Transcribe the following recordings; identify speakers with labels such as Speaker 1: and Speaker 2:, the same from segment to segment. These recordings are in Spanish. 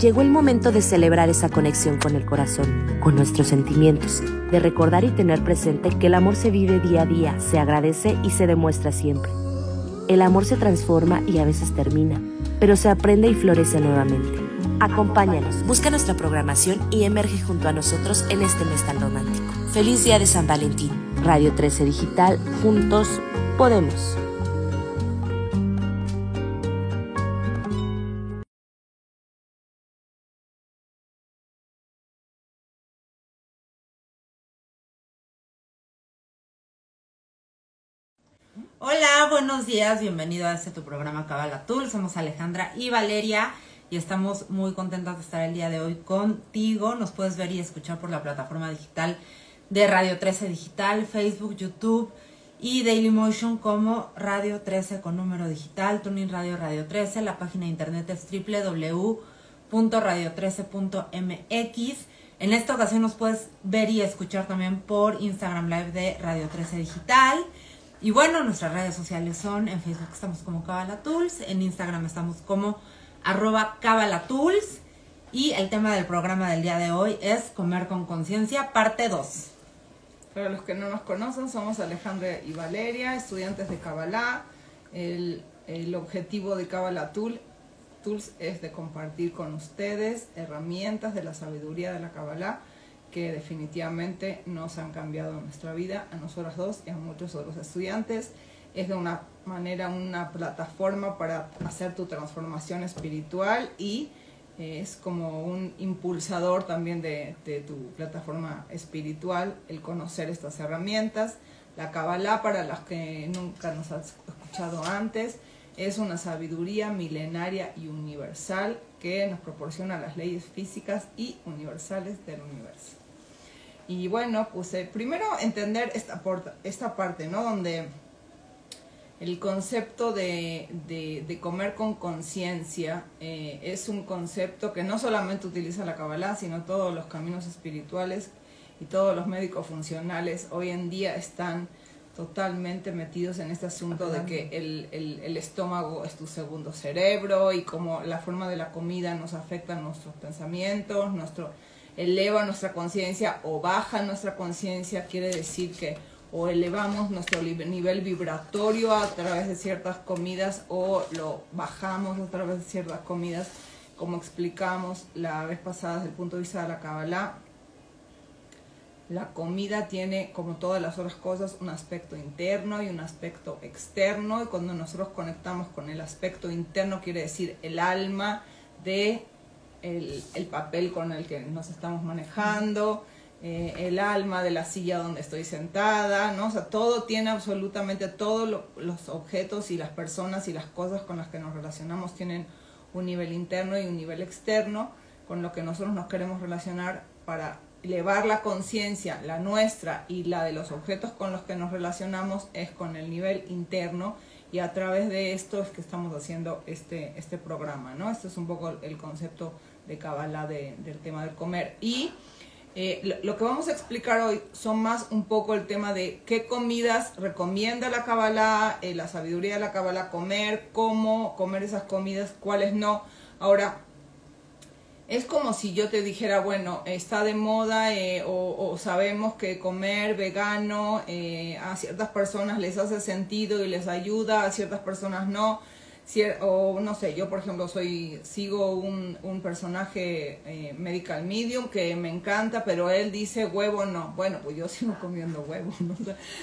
Speaker 1: Llegó el momento de celebrar esa conexión con el corazón, con nuestros sentimientos, de recordar y tener presente que el amor se vive día a día, se agradece y se demuestra siempre. El amor se transforma y a veces termina, pero se aprende y florece nuevamente. Acompáñanos, busca nuestra programación y emerge junto a nosotros en este mes tan romántico. Feliz Día de San Valentín. Radio 13 Digital, juntos podemos.
Speaker 2: Hola, buenos días, bienvenido a este tu programa Cabala Tool. Somos Alejandra y Valeria y estamos muy contentas de estar el día de hoy contigo. Nos puedes ver y escuchar por la plataforma digital de Radio 13 Digital, Facebook, YouTube y Dailymotion como Radio 13 con número digital, Tuning Radio Radio 13. La página de internet es www.radio13.mx. En esta ocasión nos puedes ver y escuchar también por Instagram Live de Radio 13 Digital. Y bueno, nuestras redes sociales son, en Facebook estamos como Cabala Tools, en Instagram estamos como arroba Cabala Tools. Y el tema del programa del día de hoy es Comer con Conciencia, parte 2.
Speaker 3: Para los que no nos conocen, somos Alejandra y Valeria, estudiantes de Kabbalah. El, objetivo de Kabbalah Tool, Tools es de compartir con ustedes herramientas de la sabiduría de la Kabbalah que definitivamente nos han cambiado nuestra vida, a nosotros dos y a muchos otros estudiantes. Es de una manera una plataforma para hacer tu transformación espiritual y eh, es como un impulsador también de, tu plataforma espiritual el conocer estas herramientas. La Kabbalah, para los que nunca nos han escuchado antes, es una sabiduría milenaria y universal que nos proporciona las leyes físicas y universales del universo. Y bueno, pues eh, primero entender esta, esta parte, ¿no? Donde el concepto de, de, de comer con conciencia eh, es un concepto que no solamente utiliza la Kabbalah, sino todos los caminos espirituales y todos los médicos funcionales hoy en día están totalmente metidos en este asunto de que el, el, el, estómago es tu segundo cerebro y como la forma de la comida nos afecta nuestros pensamientos, nuestro eleva nuestra conciencia o baja nuestra conciencia, quiere decir que o elevamos nuestro nivel vibratorio a través de ciertas comidas o lo bajamos a través de ciertas comidas, como explicamos la vez pasada desde el punto de vista de la Kabbalah. La comida tiene, como todas las otras cosas, un aspecto interno y un aspecto externo. Y cuando nosotros conectamos con el aspecto interno, quiere decir el alma de el, el, papel con el que nos estamos manejando, eh, el alma de la silla donde estoy sentada, ¿no? O sea, todo tiene absolutamente, todos lo, los objetos y las personas y las cosas con las que nos relacionamos tienen un nivel interno y un nivel externo con lo que nosotros nos queremos relacionar para elevar la conciencia, la nuestra y la de los objetos con los que nos relacionamos es con el nivel interno y a través de esto es que estamos haciendo este, este programa, ¿no? Este es un poco el concepto de Kabbalah de, del tema del comer. Y eh, lo, que vamos a explicar hoy son más un poco el tema de qué comidas recomienda la Kabbalah, eh, la sabiduría de la Kabbalah, comer, cómo comer esas comidas, cuáles no. Ahora, es como si yo te dijera, bueno, está de moda eh, o, sabemos que comer vegano a ciertas personas les hace sentido y les ayuda, a ciertas personas no o no sé, yo por ejemplo soy sigo un, un personaje eh, medical medium que me encanta, pero él dice huevo no. Bueno, pues yo sigo comiendo huevo. ¿no?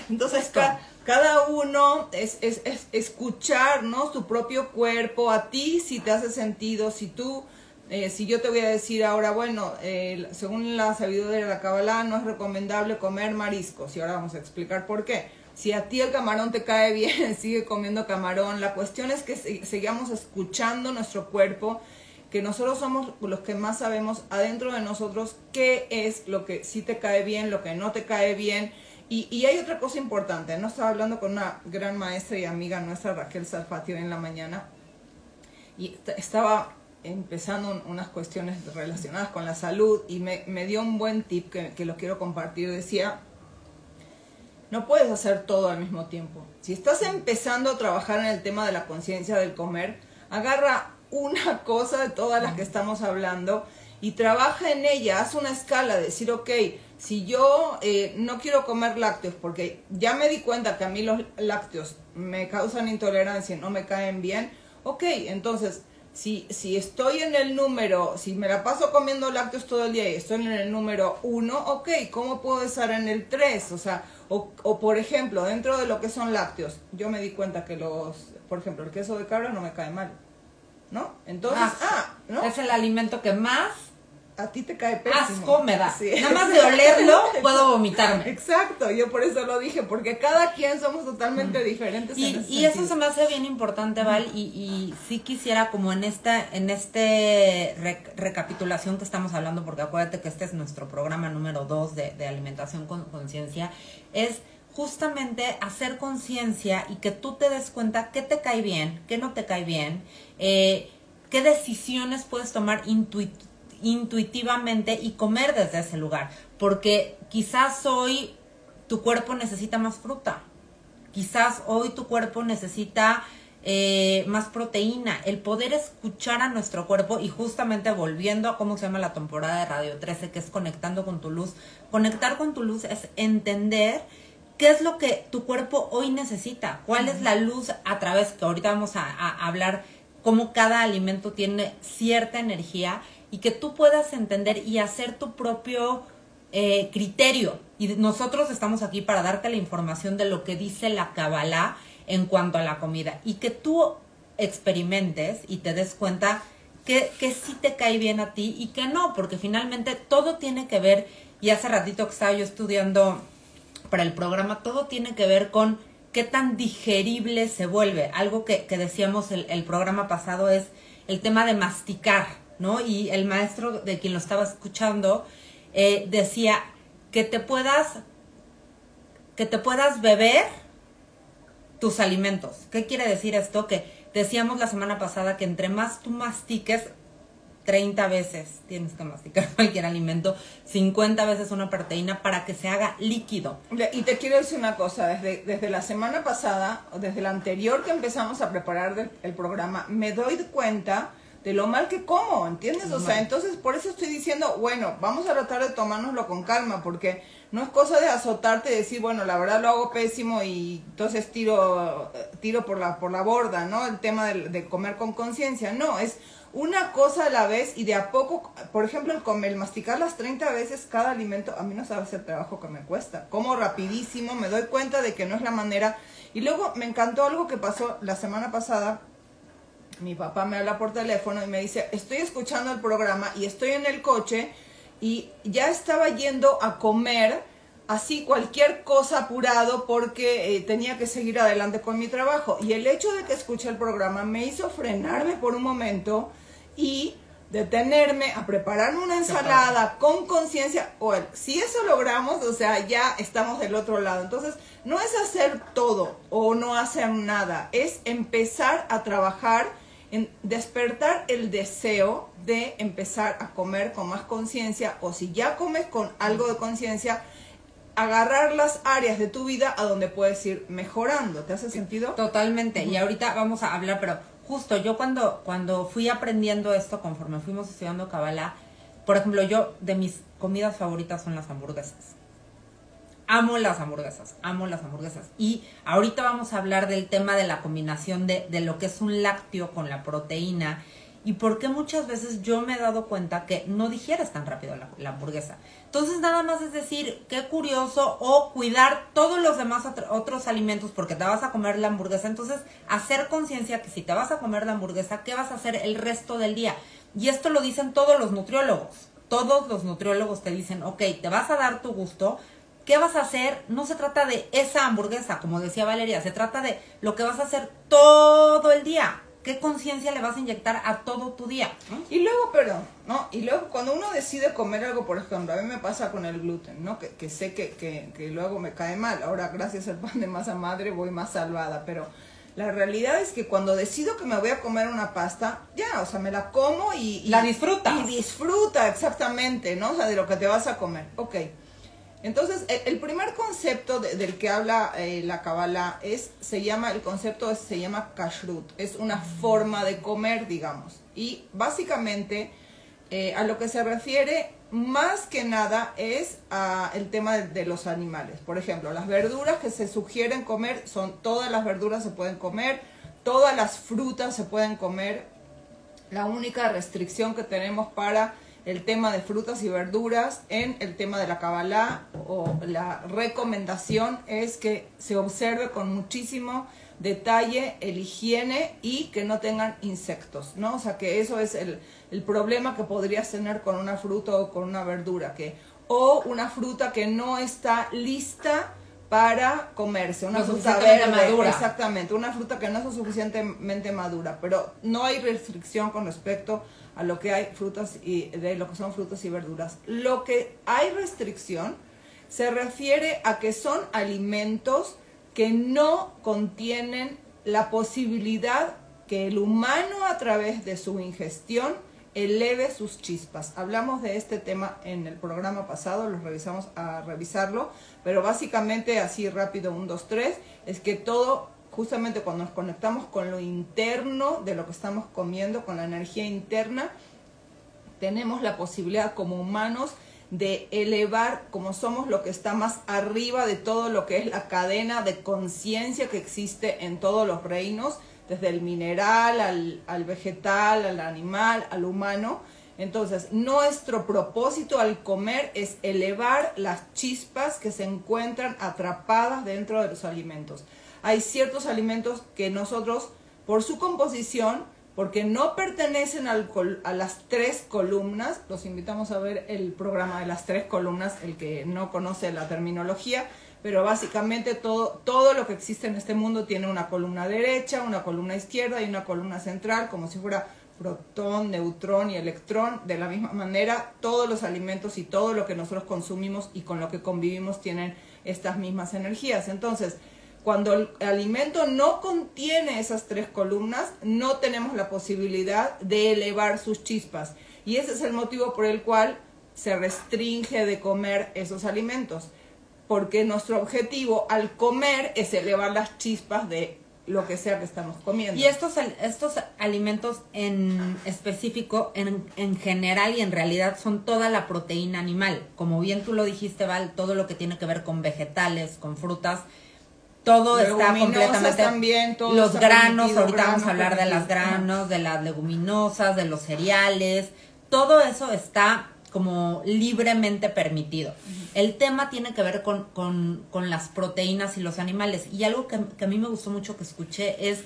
Speaker 3: Entonces ca, cada uno es, es, es, escuchar ¿no? su propio cuerpo, a ti si te hace sentido, si tú... Eh, si yo te voy a decir ahora, bueno, eh, según la sabiduría de la Kabbalah, no es recomendable comer mariscos, y ahora vamos a explicar por qué si a ti el camarón te cae bien, sigue comiendo camarón. La cuestión es que sigamos escuchando nuestro cuerpo, que nosotros somos los que más sabemos adentro de nosotros qué es lo que sí te cae bien, lo que no te cae bien. Y, y hay otra cosa importante, no estaba hablando con una gran maestra y amiga nuestra, Raquel Salfatio, en la mañana, y estaba empezando unas cuestiones relacionadas con la salud y me, me dio un buen tip que, que lo quiero compartir. Decía, no puedes hacer todo al mismo tiempo. Si estás empezando a trabajar en el tema de la conciencia del comer, agarra una cosa de todas las que estamos hablando y trabaja en ella, haz una escala, decir, ok, si yo eh, no quiero comer lácteos porque ya me di cuenta que a mí los lácteos me causan intolerancia, no me caen bien, ok, entonces si, si estoy en el número, si me la paso comiendo lácteos todo el día y estoy en el número 1, ok, ¿cómo puedo estar en el 3? O sea, o, o, por ejemplo, dentro de lo que son lácteos, yo me di cuenta que los, por ejemplo, el queso de cabra no me cae mal, ¿no? Entonces, ah,
Speaker 2: ah ¿no? Es el alimento que más
Speaker 3: a ti te cae pésimo.
Speaker 2: Asco me da. Nada más de olerlo puedo vomitarme.
Speaker 3: Exacto, yo por eso lo dije, porque cada quien somos totalmente diferentes.
Speaker 2: Y, y eso se me hace bien importante, Val, y, y sí quisiera como en esta, en este recapitulación que estamos hablando, porque acuérdate que este es nuestro programa número dos de, de alimentación con conciencia, es justamente hacer conciencia y que tú te des cuenta qué te cae bien, qué no te cae bien, eh, qué decisiones puedes tomar intuitivamente intuitivamente y comer desde ese lugar. Porque quizás hoy tu cuerpo necesita más fruta. Quizás hoy tu cuerpo necesita eh, más proteína. El poder escuchar a nuestro cuerpo y justamente volviendo a cómo se llama la temporada de Radio 13, que es conectando con tu luz. Conectar con tu luz es entender qué es lo que tu cuerpo hoy necesita, cuál es la luz a través, que ahorita vamos a, a hablar cómo cada alimento tiene cierta energía y que tú puedas entender y hacer tu propio eh, criterio. Y nosotros estamos aquí para darte la información de lo que dice la Kabbalah en cuanto a la comida y que tú experimentes y te des cuenta que, que sí te cae bien a ti y que no, porque finalmente todo tiene que ver, y hace ratito que estaba yo estudiando para el programa, todo tiene que ver con qué tan digerible se vuelve. Algo que, decíamos el, el programa pasado es el tema de masticar ¿no? Y el maestro de quien lo estaba escuchando eh, decía que te puedas, que te puedas beber tus alimentos. ¿Qué quiere decir esto? Que decíamos la semana pasada que entre más tú mastiques, 30 veces tienes que masticar cualquier alimento, 50 veces una proteína para que se haga líquido.
Speaker 3: Y te quiero decir una cosa, desde, desde la semana pasada, o desde la anterior que empezamos a preparar el programa, me doy cuenta de lo mal que como, ¿entiendes? O sea, entonces por eso estoy diciendo, bueno, vamos a tratar de tomárnoslo con calma, porque no es cosa de azotarte y decir, bueno, la verdad lo hago pésimo y entonces tiro, tiro por la, por la borda, ¿no? El tema de, comer con conciencia, no, es una cosa a la vez y de a poco, por ejemplo, el comer, el masticar las 30 veces cada alimento, a mí no sabe hacer trabajo que me cuesta. Como rapidísimo, me doy cuenta de que no es la manera. Y luego me encantó algo que pasó la semana pasada mi papá me habla por teléfono y me dice, estoy escuchando el programa y estoy en el coche y ya estaba yendo a comer así cualquier cosa apurado porque eh, tenía que seguir adelante con mi trabajo. Y el hecho de que escuché el programa me hizo frenarme por un momento y detenerme a prepararme una ensalada con conciencia. Bueno, si eso logramos, o sea, ya estamos del otro lado. Entonces, no es hacer todo o no hacer nada, es empezar a trabajar en despertar el deseo de empezar a comer con más conciencia o si ya comes con algo de conciencia, agarrar las áreas de tu vida a donde puedes ir mejorando. ¿Te hace sentido?
Speaker 2: Totalmente. Y ahorita vamos a hablar, pero justo yo cuando, cuando fui aprendiendo esto, conforme fuimos estudiando Kabbalah, por ejemplo, yo de mis comidas favoritas son las hamburguesas amo las hamburguesas, amo las hamburguesas. Y ahorita vamos a hablar del tema de la combinación de, de, lo que es un lácteo con la proteína y por qué muchas veces yo me he dado cuenta que no digieres tan rápido la, hamburguesa. Entonces nada más es decir, qué curioso o cuidar todos los demás otros alimentos porque te vas a comer la hamburguesa. Entonces hacer conciencia que si te vas a comer la hamburguesa, ¿qué vas a hacer el resto del día? Y esto lo dicen todos los nutriólogos. Todos los nutriólogos te dicen, ok, te vas a dar tu gusto, ¿Qué vas a hacer? No se trata de esa hamburguesa, como decía Valeria, se trata de lo que vas a hacer todo el día. ¿Qué conciencia le vas a inyectar a todo tu día?
Speaker 3: Y luego, perdón, ¿no? Y luego cuando uno decide comer algo, por ejemplo, a mí me pasa con el gluten, ¿no? Que, que sé que, que, que, luego me cae mal. Ahora, gracias al pan de masa madre, voy más salvada. Pero la realidad es que cuando decido que me voy a comer una pasta, ya, o sea, me la como y...
Speaker 2: la disfruta.
Speaker 3: Y disfruta, exactamente, ¿no? O sea, de lo que te vas a comer. Ok Entonces, el, primer concepto del que habla eh, la Kabbalah es, se llama, el concepto se llama kashrut, es una forma de comer, digamos. Y básicamente eh, a lo que se refiere más que nada es a el tema de, los animales. Por ejemplo, las verduras que se sugieren comer son todas las verduras se pueden comer, todas las frutas se pueden comer. La única restricción que tenemos para el tema de frutas y verduras en el tema de la Kabbalah o la recomendación es que se observe con muchísimo detalle el higiene y que no tengan insectos, ¿no? O sea que eso es el, el problema que podrías tener con una fruta o con una verdura, que o una fruta que no está lista para comerse, una fruta verde, madura. exactamente, una fruta que no es suficientemente madura, pero no hay restricción con respecto a lo que hay frutas y de lo que son frutas y verduras. Lo que hay restricción se refiere a que son alimentos que no contienen la posibilidad que el humano a través de su ingestión eleve sus chispas. Hablamos de este tema en el programa pasado, lo revisamos a revisarlo, pero básicamente así rápido, un, dos, tres, es que todo justamente cuando nos conectamos con lo interno de lo que estamos comiendo, con la energía interna, tenemos la posibilidad como humanos de elevar como somos lo que está más arriba de todo lo que es la cadena de conciencia que existe en todos los reinos, desde el mineral al, al, vegetal, al animal, al humano. Entonces, nuestro propósito al comer es elevar las chispas que se encuentran atrapadas dentro de los alimentos hay ciertos alimentos que nosotros, por su composición, porque no pertenecen al a las tres columnas, los invitamos a ver el programa de las tres columnas, el que no conoce la terminología, pero básicamente todo, todo lo que existe en este mundo tiene una columna derecha, una columna izquierda y una columna central, como si fuera protón, neutrón y electrón. De la misma manera, todos los alimentos y todo lo que nosotros consumimos y con lo que convivimos tienen estas mismas energías. Entonces, cuando el alimento no contiene esas tres columnas, no tenemos la posibilidad de elevar sus chispas. Y ese es el motivo por el cual se restringe de comer esos alimentos. Porque nuestro objetivo al comer es elevar las chispas de lo que sea que estamos comiendo.
Speaker 2: Y estos, estos alimentos en específico, en, en, general y en realidad, son toda la proteína animal. Como bien tú lo dijiste, Val, todo lo que tiene que ver con vegetales, con frutas, todo está completamente
Speaker 3: también,
Speaker 2: los granos ahorita vamos a hablar de las granos de las leguminosas de los cereales todo eso está como libremente permitido. El tema tiene que ver con, con, con, las proteínas y los animales y algo que, que, a mí me gustó mucho que escuché es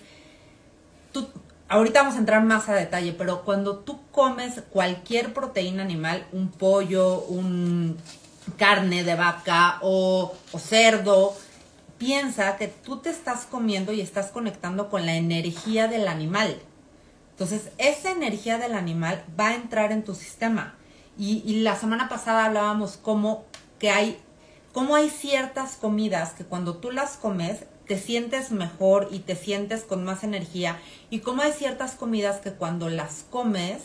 Speaker 2: tú ahorita vamos a entrar más a detalle pero cuando tú comes cualquier proteína animal un pollo un carne de vaca o, o cerdo piensa que tú te estás comiendo y estás conectando con la energía del animal. Entonces, esa energía del animal va a entrar en tu sistema. Y, la semana pasada hablábamos cómo que hay, cómo hay ciertas comidas que cuando tú las comes te sientes mejor y te sientes con más energía. Y cómo hay ciertas comidas que cuando las comes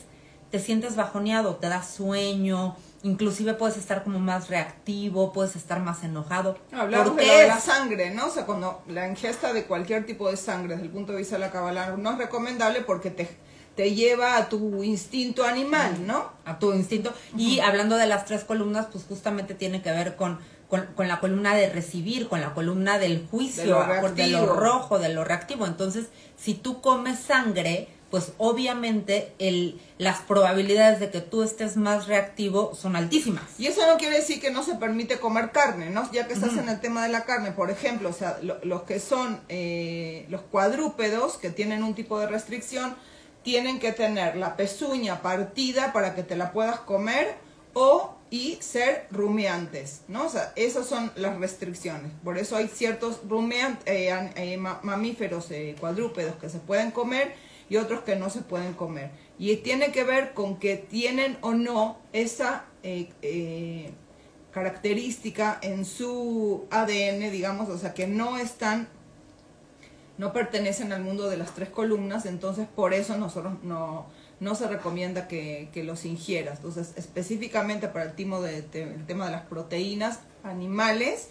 Speaker 2: te sientes bajoneado, te da sueño, inclusive puedes estar como más reactivo, puedes estar más enojado.
Speaker 3: Hablamos de, la sangre, ¿no? O sea, cuando la ingesta de cualquier tipo de sangre desde el punto de vista de la cabala no es recomendable porque te, te lleva a tu instinto animal, ¿no?
Speaker 2: A tu instinto. Y hablando de las tres columnas, pues justamente tiene que ver con, con, la columna de recibir, con la columna del juicio, de lo rojo, de lo reactivo. Entonces, si tú comes sangre, pues obviamente el, las probabilidades de que tú estés más reactivo son altísimas.
Speaker 3: Y eso no quiere decir que no se permite comer carne, ¿no? Ya que estás en el tema de la carne, por ejemplo, o sea, los que son eh, los cuadrúpedos, que tienen un tipo de restricción, tienen que tener la pezuña partida para que te la puedas comer o y ser rumiantes, ¿no? O sea, esas son las restricciones. Por eso hay ciertos rumiantes, eh, eh, mamíferos cuadrúpedos que se pueden comer y otros que no se pueden comer. Y tiene que ver con que tienen o no esa eh, eh, característica en su ADN, digamos, o sea, que no están, no pertenecen al mundo de las tres columnas, entonces por eso nosotros no, no se recomienda que, los ingieras. Entonces, específicamente para el, timo de, el tema de las proteínas animales,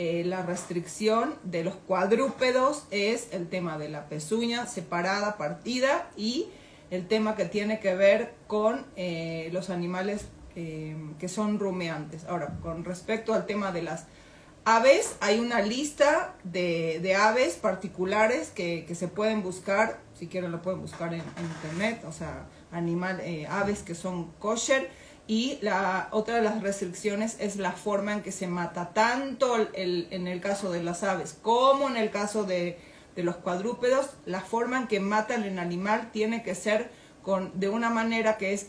Speaker 3: eh, la restricción de los cuadrúpedos es el tema de la pezuña separada, partida y el tema que tiene que ver con eh, los animales eh, que son rumeantes. Ahora, con respecto al tema de las aves, hay una lista de, aves particulares que, se pueden buscar, si quieren lo pueden buscar en, internet, o sea, animal, eh, aves que son kosher. Y la otra de las restricciones es la forma en que se mata, tanto en el caso de las aves como en el caso de, de los cuadrúpedos, la forma en que matan el animal tiene que ser con, de una manera que es,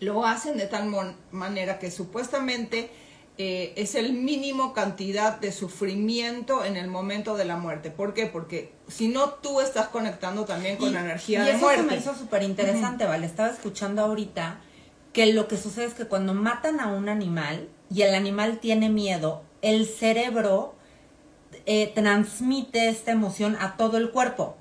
Speaker 3: lo hacen de tal manera que supuestamente eh, es el mínimo cantidad de sufrimiento en el momento de la muerte. ¿Por qué? Porque si no, tú estás conectando también con la energía de muerte.
Speaker 2: Y eso me hizo súper interesante, ¿vale? Estaba escuchando ahorita que lo que sucede es que cuando matan a un animal y el animal tiene miedo, el cerebro eh, transmite esta emoción a todo el cuerpo.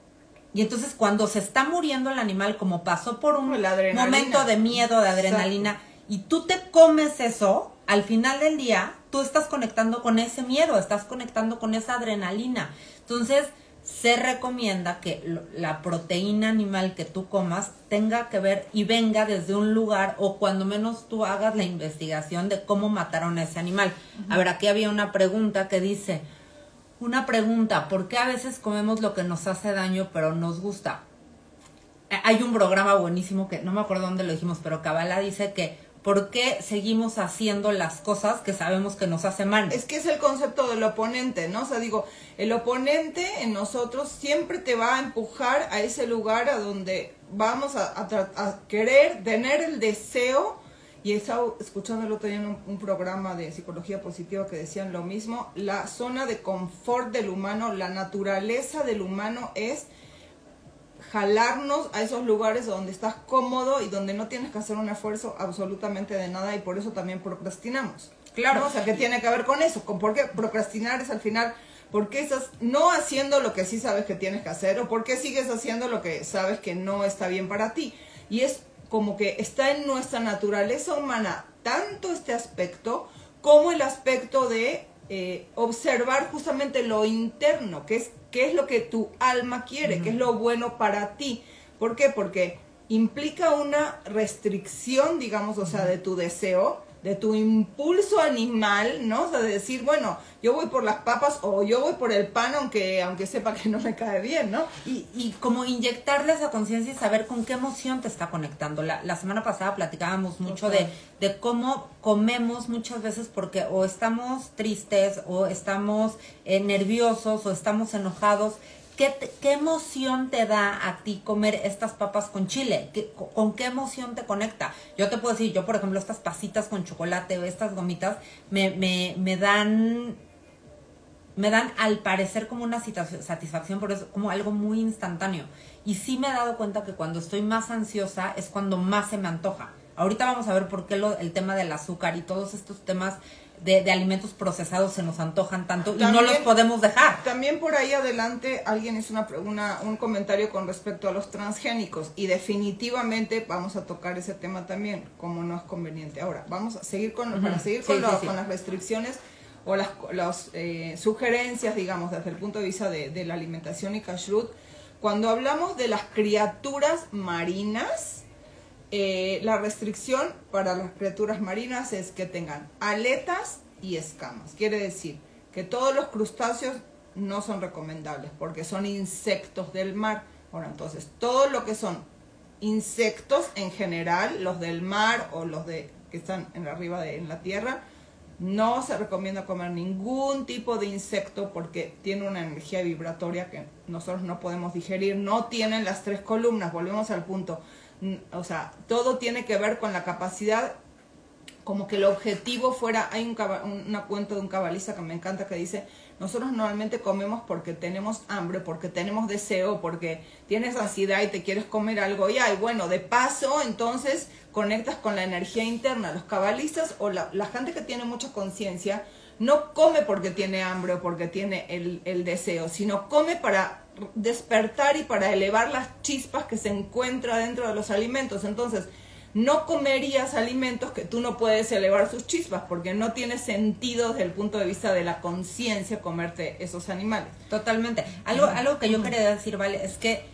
Speaker 2: Y entonces cuando se está muriendo el animal, como pasó por un momento de miedo, de adrenalina, y tú te comes eso, al final del día, tú estás conectando con ese miedo, estás conectando con esa adrenalina. Entonces, se recomienda que la proteína animal que tú comas tenga que ver y venga desde un lugar o cuando menos tú hagas la investigación de cómo mataron a ese animal. A ver, aquí había una pregunta que dice, una pregunta, ¿por qué a veces comemos lo que nos hace daño pero nos gusta? Hay un programa buenísimo que no me acuerdo dónde lo dijimos, pero Kabbalah dice que ¿por qué seguimos haciendo las cosas que sabemos que nos hacen mal?
Speaker 3: Es que es el concepto del oponente, ¿no? O sea, digo, el oponente en nosotros siempre te va a empujar a ese lugar a donde vamos a, querer tener el deseo. Y he estado escuchando el otro día en un, programa de psicología positiva que decían lo mismo, la zona de confort del humano, la naturaleza del humano es jalarnos a esos lugares donde estás cómodo y donde no tienes que hacer un esfuerzo absolutamente de nada y por eso también procrastinamos. Claro. O sea, ¿qué tiene que ver con eso? ¿Con por qué procrastinar es al final? ¿Por qué estás no haciendo lo que sí sabes que tienes que hacer o por qué sigues haciendo lo que sabes que no está bien para ti? Y es como que está en nuestra naturaleza humana tanto este aspecto como el aspecto de eh, observar justamente lo interno, que es qué es lo que tu alma quiere, qué es lo bueno para ti. ¿Por qué? Porque implica una restricción, digamos, o sea, de tu deseo, de tu impulso animal, ¿no? O sea, de decir, bueno, yo voy por las papas o yo voy por el pan aunque, aunque sepa que no me cae bien, ¿no?
Speaker 2: Y, y como inyectarle esa conciencia y saber con qué emoción te está conectando. La, la semana pasada platicábamos mucho de, de cómo comemos muchas veces porque o estamos tristes o estamos eh, nerviosos o estamos enojados ¿Qué, ¿Qué, emoción te da a ti comer estas papas con chile? ¿Con qué emoción te conecta? Yo te puedo decir, yo por ejemplo, estas pasitas con chocolate o estas gomitas me, me, me dan, me dan al parecer como una satisfacción, pero es como algo muy instantáneo. Y sí me he dado cuenta que cuando estoy más ansiosa es cuando más se me antoja. Ahorita vamos a ver por qué el tema del azúcar y todos estos temas de, alimentos procesados se nos antojan tanto y no los podemos dejar.
Speaker 3: También por ahí adelante alguien hizo una, un comentario con respecto a los transgénicos y definitivamente vamos a tocar ese tema también, como no es conveniente. Ahora, vamos a seguir con, para seguir con, con las restricciones o las, las eh, sugerencias, digamos, desde el punto de vista de, de la alimentación y kashrut, cuando hablamos de las criaturas marinas, eh, la restricción para las criaturas marinas es que tengan aletas y escamas. Quiere decir que todos los crustáceos no son recomendables porque son insectos del mar. Ahora, entonces, todo lo que son insectos en general, los del mar o los de que están en arriba de en la tierra, no se recomienda comer ningún tipo de insecto porque tiene una energía vibratoria que nosotros no podemos digerir, no tienen las tres columnas, volvemos al punto o sea, todo tiene que ver con la capacidad, como que el objetivo fuera, hay un, una cuenta de un cabalista que me encanta que dice, nosotros normalmente comemos porque tenemos hambre, porque tenemos deseo, porque tienes ansiedad y te quieres comer algo y bueno, de paso entonces conectas con la energía interna. Los cabalistas o la gente que tiene mucha conciencia, no come porque tiene hambre o porque tiene el, el deseo, sino come para despertar y para elevar las chispas que se encuentra dentro de los alimentos. Entonces, no comerías alimentos que tú no puedes elevar sus chispas, porque no tiene sentido desde el punto de vista de la conciencia comerte esos animales.
Speaker 2: Totalmente. Algo, algo que yo quería decir, Vale, es que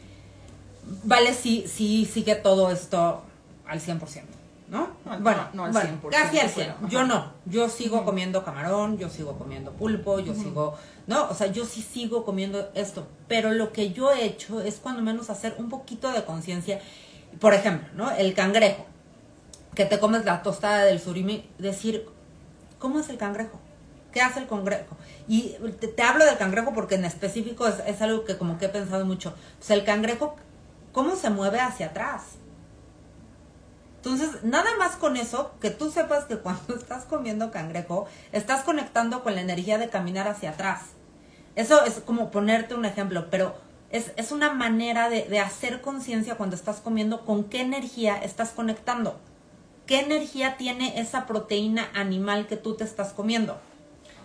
Speaker 2: Vale sí, sí sigue todo esto al 100%. ¿No? bueno, no, al 100%, casi al 100%. yo no. Yo sigo comiendo camarón, yo sigo comiendo pulpo, yo sigo, ¿no? O sea, yo sí sigo comiendo esto. Pero lo que yo he hecho es cuando menos hacer un poquito de conciencia. Por ejemplo, ¿no? El cangrejo. Que te comes la tostada del surimi. Decir, ¿cómo es el cangrejo? ¿Qué hace el cangrejo? Y te, hablo del cangrejo porque en específico es, es, algo que como que he pensado mucho. Sea, el cangrejo, ¿cómo se mueve hacia atrás? Entonces, nada más con eso, que tú sepas que cuando estás comiendo cangrejo, estás conectando con la energía de caminar hacia atrás. Eso es como ponerte un ejemplo, pero es, es una manera de, de hacer conciencia cuando estás comiendo con qué energía estás conectando. ¿Qué energía tiene esa proteína animal que tú te estás comiendo?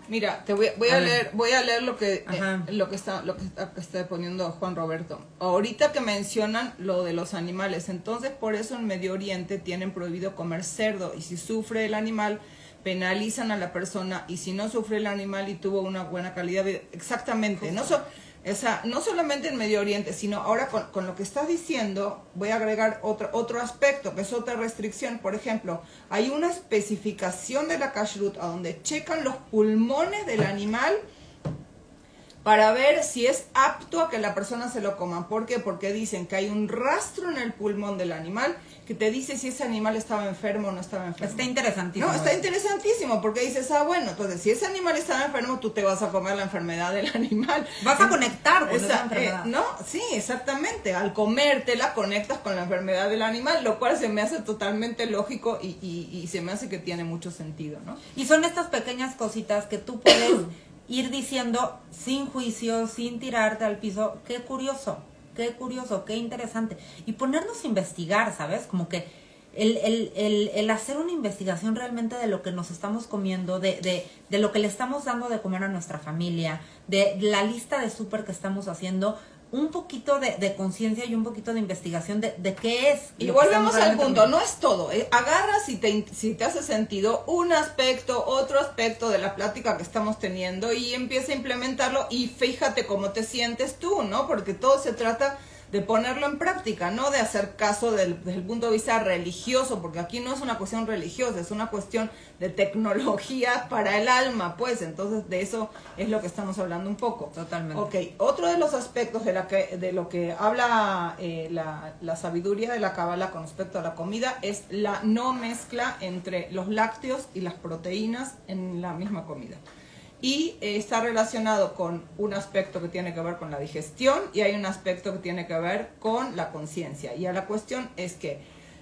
Speaker 3: Mira, te voy, voy a, leer, voy a leer lo que eh, lo que está lo que está, poniendo Juan Roberto. Ahorita que mencionan lo de los animales, entonces por eso en Medio Oriente tienen prohibido comer cerdo y si sufre el animal penalizan a la persona y si no sufre el animal y tuvo una buena calidad de vida, exactamente, no so, esa, no solamente en Medio Oriente, sino ahora con, lo que estás diciendo, voy a agregar otro, otro aspecto, que es otra restricción. Por ejemplo, hay una especificación de la kashrut donde checan los pulmones del animal para ver si es apto a que la persona se lo coma. ¿Por qué? Porque dicen que hay un rastro en el pulmón del animal que te dice si ese animal estaba enfermo o no estaba enfermo.
Speaker 2: Está interesantísimo.
Speaker 3: No, está interesantísimo porque dices, ah, bueno, entonces si ese animal estaba enfermo, tú te vas a comer la enfermedad del animal.
Speaker 2: Vas a conectar con esa, enfermedad.
Speaker 3: Eh, no, sí, exactamente. Al comértela conectas con la enfermedad del animal, lo cual se me hace totalmente lógico y, y, y se me hace que tiene mucho sentido, ¿no?
Speaker 2: Y son estas pequeñas cositas que tú puedes ir diciendo sin juicio, sin tirarte al piso, qué curioso qué curioso, qué interesante. Y ponernos a investigar, ¿sabes? Como que el, el, el, el, hacer una investigación realmente de lo que nos estamos comiendo, de, de, de lo que le estamos dando de comer a nuestra familia, de la lista de súper que estamos haciendo, un poquito de, conciencia y un poquito de investigación de, de qué es.
Speaker 3: Y volvemos al punto, no es todo. ¿eh? Agarra si te, si te hace sentido un aspecto, otro aspecto de la plática que estamos teniendo y empieza a implementarlo y fíjate cómo te sientes tú, ¿no? Porque todo se trata de ponerlo en práctica, no de hacer caso del, desde el punto de vista religioso, porque aquí no es una cuestión religiosa, es una cuestión de tecnología para el alma, pues entonces de eso es lo que estamos hablando un poco.
Speaker 2: Totalmente.
Speaker 3: Ok, otro de los aspectos de, la que, de lo que habla eh, la, la sabiduría de la cábala con respecto a la comida es la no mezcla entre los lácteos y las proteínas en la misma comida y eh, está relacionado con un aspecto que tiene que ver con la digestión y hay un aspecto que tiene que ver con la conciencia. Y a la cuestión es que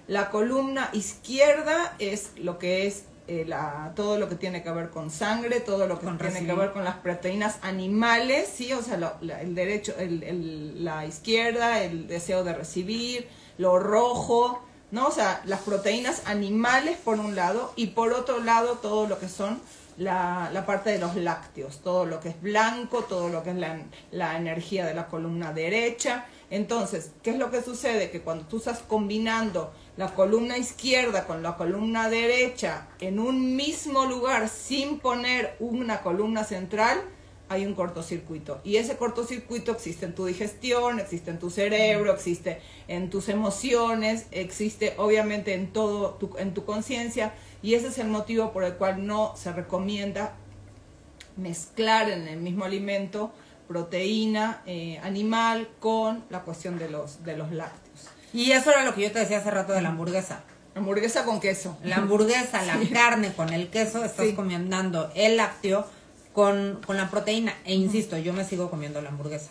Speaker 3: la columna izquierda es lo que es eh, la, todo lo que tiene que ver con sangre, todo lo que tiene que ver con las proteínas animales, sí, o sea, el derecho, el, la izquierda, el deseo de recibir, lo rojo, ¿no? O sea, las proteínas animales por un lado y por otro lado todo lo que son la, la, parte de los lácteos, todo lo que es blanco, todo lo que es la, la, energía de la columna derecha. Entonces, ¿qué es lo que sucede? Que cuando tú estás combinando la columna izquierda con la columna derecha en un mismo lugar sin poner una columna central, hay un cortocircuito. Y ese cortocircuito existe en tu digestión, existe en tu cerebro, existe en tus emociones, existe obviamente en todo tu, en tu conciencia. Y ese es el motivo por el cual no se recomienda mezclar en el mismo alimento proteína eh, animal con la cuestión de los, de los lácteos.
Speaker 2: Y eso era lo que yo te decía hace rato de la hamburguesa.
Speaker 3: Hamburguesa con queso.
Speaker 2: La hamburguesa, la carne con el queso, estás comiendo el lácteo con, con, la proteína. E insisto, yo me sigo comiendo la hamburguesa.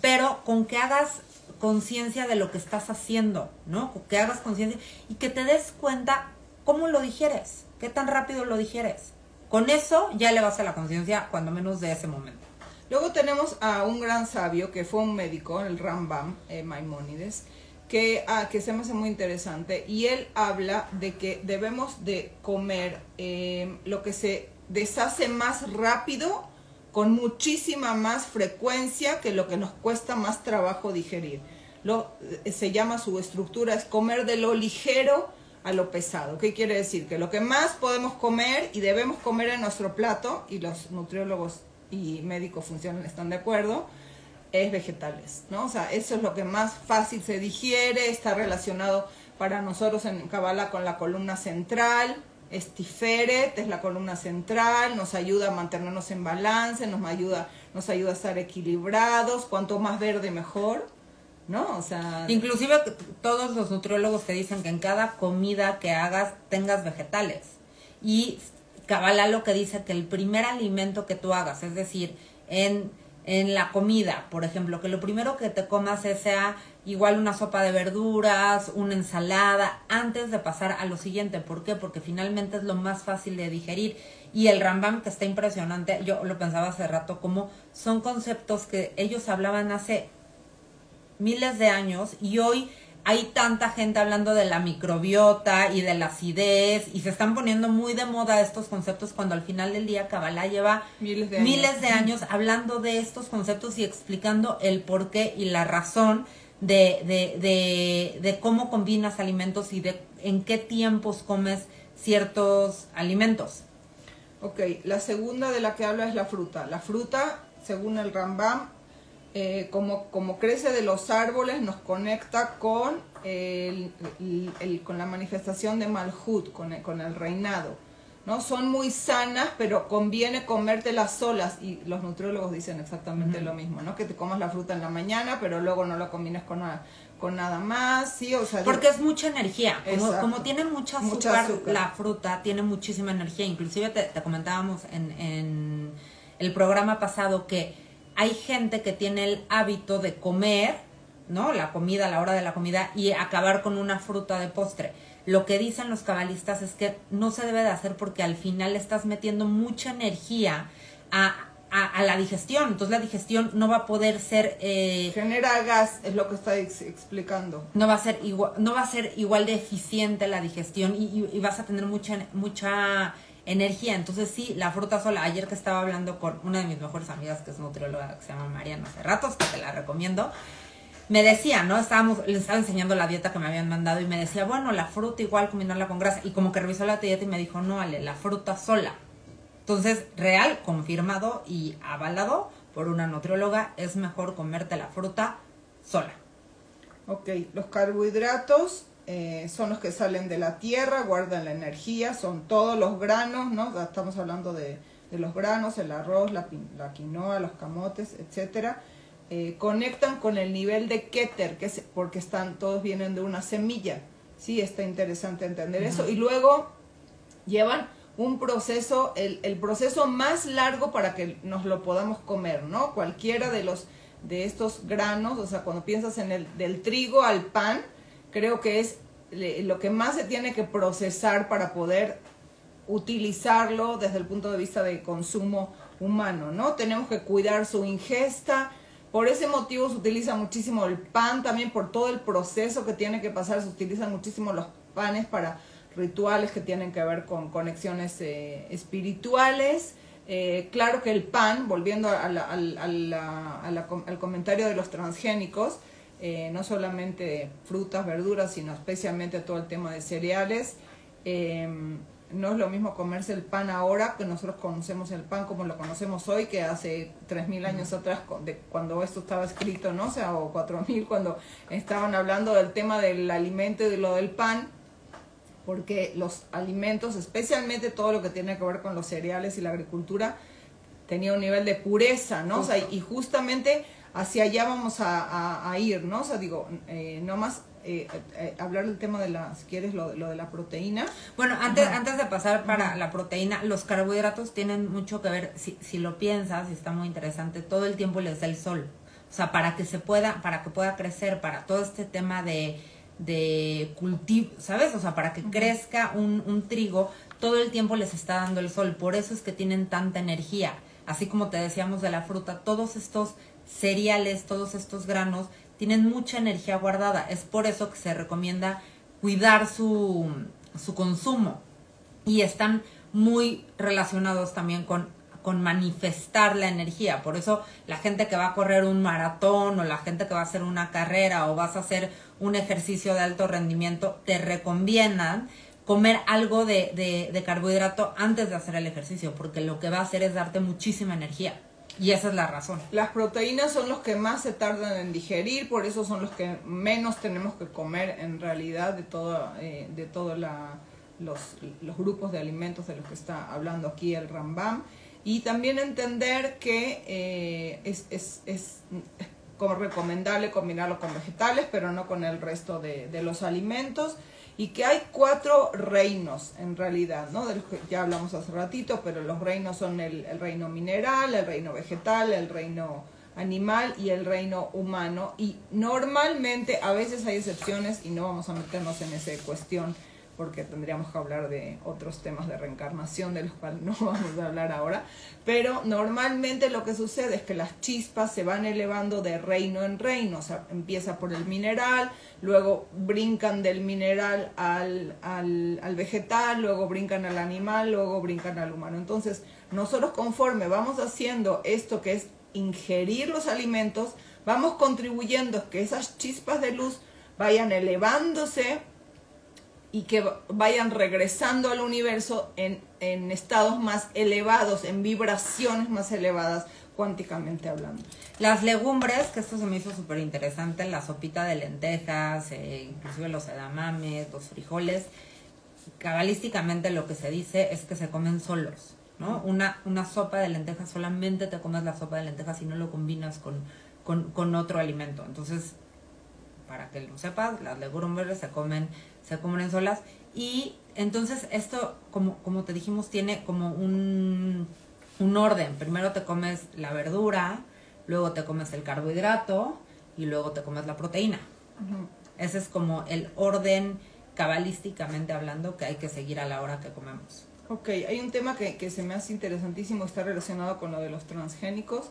Speaker 2: Pero con que hagas conciencia de lo que estás haciendo, ¿no? Que hagas conciencia y que te des cuenta ¿Cómo lo digieres? ¿Qué tan rápido lo digieres? Con eso ya le vas a la conciencia, cuando menos de ese momento.
Speaker 3: Luego tenemos a un gran sabio que fue un médico, el Rambam eh, Maimónides, que, ah, que se me hace muy interesante y él habla de que debemos de comer eh, lo que se deshace más rápido, con muchísima más frecuencia que lo que nos cuesta más trabajo digerir. Lo, eh, se llama su estructura, es comer de lo ligero a lo pesado. ¿Qué quiere decir? Que lo que más podemos comer y debemos comer en nuestro plato, y los nutriólogos y médicos funcionan, están de acuerdo, es vegetales, ¿no? O sea, eso es lo que más fácil se digiere, está relacionado para nosotros en Kabbalah con la columna central, Estiferet es la columna central, nos ayuda a mantenernos en balance, nos ayuda, nos ayuda a estar equilibrados, cuanto más verde mejor, ¿no? O sea...
Speaker 2: Inclusive todos los nutriólogos te dicen que en cada comida que hagas tengas vegetales. Y Kabbalah lo que dice que el primer alimento que tú hagas, es decir, en en la comida, por ejemplo, que lo primero que te comas sea igual una sopa de verduras, una ensalada, antes de pasar a lo siguiente. ¿Por qué? Porque finalmente es lo más fácil de digerir. Y el Rambam, que está impresionante, yo lo pensaba hace rato, como son conceptos que ellos hablaban hace miles de años y hoy hay tanta gente hablando de la microbiota y de la acidez y se están poniendo muy de moda estos conceptos cuando al final del día Kabbalah lleva miles de, años. hablando de estos conceptos y explicando el porqué y la razón de, de, de, cómo combinas alimentos y de en qué tiempos comes ciertos alimentos.
Speaker 3: Ok, la segunda de la que habla es la fruta. La fruta, según el Rambam, eh, como, como crece de los árboles, nos conecta con, el, con la manifestación de Malhut, con el, con el reinado. ¿no? Son muy sanas, pero conviene comértelas solas. Y los nutriólogos dicen exactamente lo mismo, ¿no? Que te comas la fruta en la mañana, pero luego no la combines con nada, con nada más, ¿sí? O sea,
Speaker 2: Porque es mucha energía. Como, como tiene mucha azúcar, la fruta tiene muchísima energía. Inclusive te, te comentábamos en, en el programa pasado que hay gente que tiene el hábito de comer, ¿no? La comida a la hora de la comida y acabar con una fruta de postre. Lo que dicen los cabalistas es que no se debe de hacer porque al final estás metiendo mucha energía a, la digestión. Entonces la digestión no va a poder ser...
Speaker 3: Eh, Genera gas, es lo que está explicando.
Speaker 2: No va a ser igual, no va a ser igual de eficiente la digestión y, y vas a tener mucha, mucha energía. Entonces sí, la fruta sola. Ayer que estaba hablando con una de mis mejores amigas, que es nutrióloga, que se llama Mariana ratos que te la recomiendo, me decía, ¿no? Estábamos, le estaba enseñando la dieta que me habían mandado y me decía, bueno, la fruta igual combinarla con grasa. Y como que revisó la dieta y me dijo, no, Ale, la fruta sola. Entonces, real, confirmado y avalado por una nutrióloga, es mejor comerte la fruta sola.
Speaker 3: Ok, los carbohidratos eh, son los que salen de la tierra, guardan la energía, son todos los granos, ¿no? Estamos hablando de, los granos, el arroz, la, quinoa, los camotes, etcétera. Eh, conectan con el nivel de Keter, que es porque están, todos vienen de una semilla. Sí, está interesante entender eso. Y luego llevan un proceso, el, el, proceso más largo para que nos lo podamos comer, ¿no? Cualquiera de los de estos granos, o sea, cuando piensas en el del trigo al pan, creo que es lo que más se tiene que procesar para poder utilizarlo desde el punto de vista de consumo humano, ¿no? Tenemos que cuidar su ingesta, por ese motivo se utiliza muchísimo el pan, también por todo el proceso que tiene que pasar, se utilizan muchísimo los panes para rituales que tienen que ver con conexiones eh, espirituales. Eh, claro que el pan, volviendo al comentario de los transgénicos, eh, no solamente frutas, verduras, sino especialmente todo el tema de cereales. Em, no es lo mismo comerse el pan ahora que nosotros conocemos el pan como lo conocemos hoy que hace 3.000 años atrás de cuando esto estaba escrito, ¿no? O sea, o 4.000 cuando estaban hablando del tema del alimento y de lo del pan, porque los alimentos, especialmente todo lo que tiene que ver con los cereales y la agricultura, tenía un nivel de pureza, ¿no? O sea, y justamente hacia allá vamos a, ir, ¿no? O sea, digo, eh, no más eh, eh, hablar del tema de la, si quieres, lo, lo de la proteína.
Speaker 2: Bueno, antes, antes de pasar para la proteína, los carbohidratos tienen mucho que ver, si, si lo piensas, y está muy interesante, todo el tiempo les da el sol. O sea, para que se pueda, para que pueda crecer, para todo este tema de, de cultivo, ¿sabes? O sea, para que crezca un, un trigo, todo el tiempo les está dando el sol. Por eso es que tienen tanta energía. Así como te decíamos de la fruta, todos estos cereales, todos estos granos, tienen mucha energía guardada. Es por eso que se recomienda cuidar su, su consumo. Y están muy relacionados también con, con manifestar la energía. Por eso la gente que va a correr un maratón o la gente que va a hacer una carrera o vas a hacer un ejercicio de alto rendimiento, te recomiendan comer algo de, de, de carbohidrato antes de hacer el ejercicio, porque lo que va a hacer es darte muchísima energía. Y esa es la razón.
Speaker 3: Las proteínas son los que más se tardan en digerir, por eso son los que menos tenemos que comer en realidad de todo, eh, de todos los, los, grupos de alimentos de los que está hablando aquí el Rambam. Y también entender que eh, es, es, es, como recomendable combinarlo con vegetales, pero no con el resto de, de los alimentos y que hay cuatro reinos en realidad, ¿no? De los que ya hablamos hace ratito, pero los reinos son el, el, reino mineral, el reino vegetal, el reino animal y el reino humano. Y normalmente, a veces hay excepciones y no vamos a meternos en esa cuestión porque tendríamos que hablar de otros temas de reencarnación de los cuales no vamos a hablar ahora, pero normalmente lo que sucede es que las chispas se van elevando de reino en reino, empieza por el mineral, luego brincan del mineral al, al, al vegetal, luego brincan al animal, luego brincan al humano. Entonces, nosotros conforme vamos haciendo esto que es ingerir los alimentos, vamos contribuyendo que esas chispas de luz vayan elevándose y que vayan regresando al universo en, en, estados más elevados, en vibraciones más elevadas, cuánticamente hablando.
Speaker 2: Las legumbres, que esto se me hizo súper interesante, la sopita de lentejas, eh, inclusive los edamames, los frijoles, cabalísticamente lo que se dice es que se comen solos, ¿no? Una, una sopa de lentejas, solamente te comes la sopa de lentejas y no lo combinas con, con, con otro alimento. Entonces, para que lo sepas, las legumbres se comen se comen solas. Y entonces esto, como, como te dijimos, tiene como un, un orden. Primero te comes la verdura, luego te comes el carbohidrato y luego te comes la proteína. Uh -huh. Ese es como el orden cabalísticamente hablando que hay que seguir a la hora que comemos.
Speaker 3: Ok, hay un tema que, que se me hace interesantísimo, está relacionado con lo de los transgénicos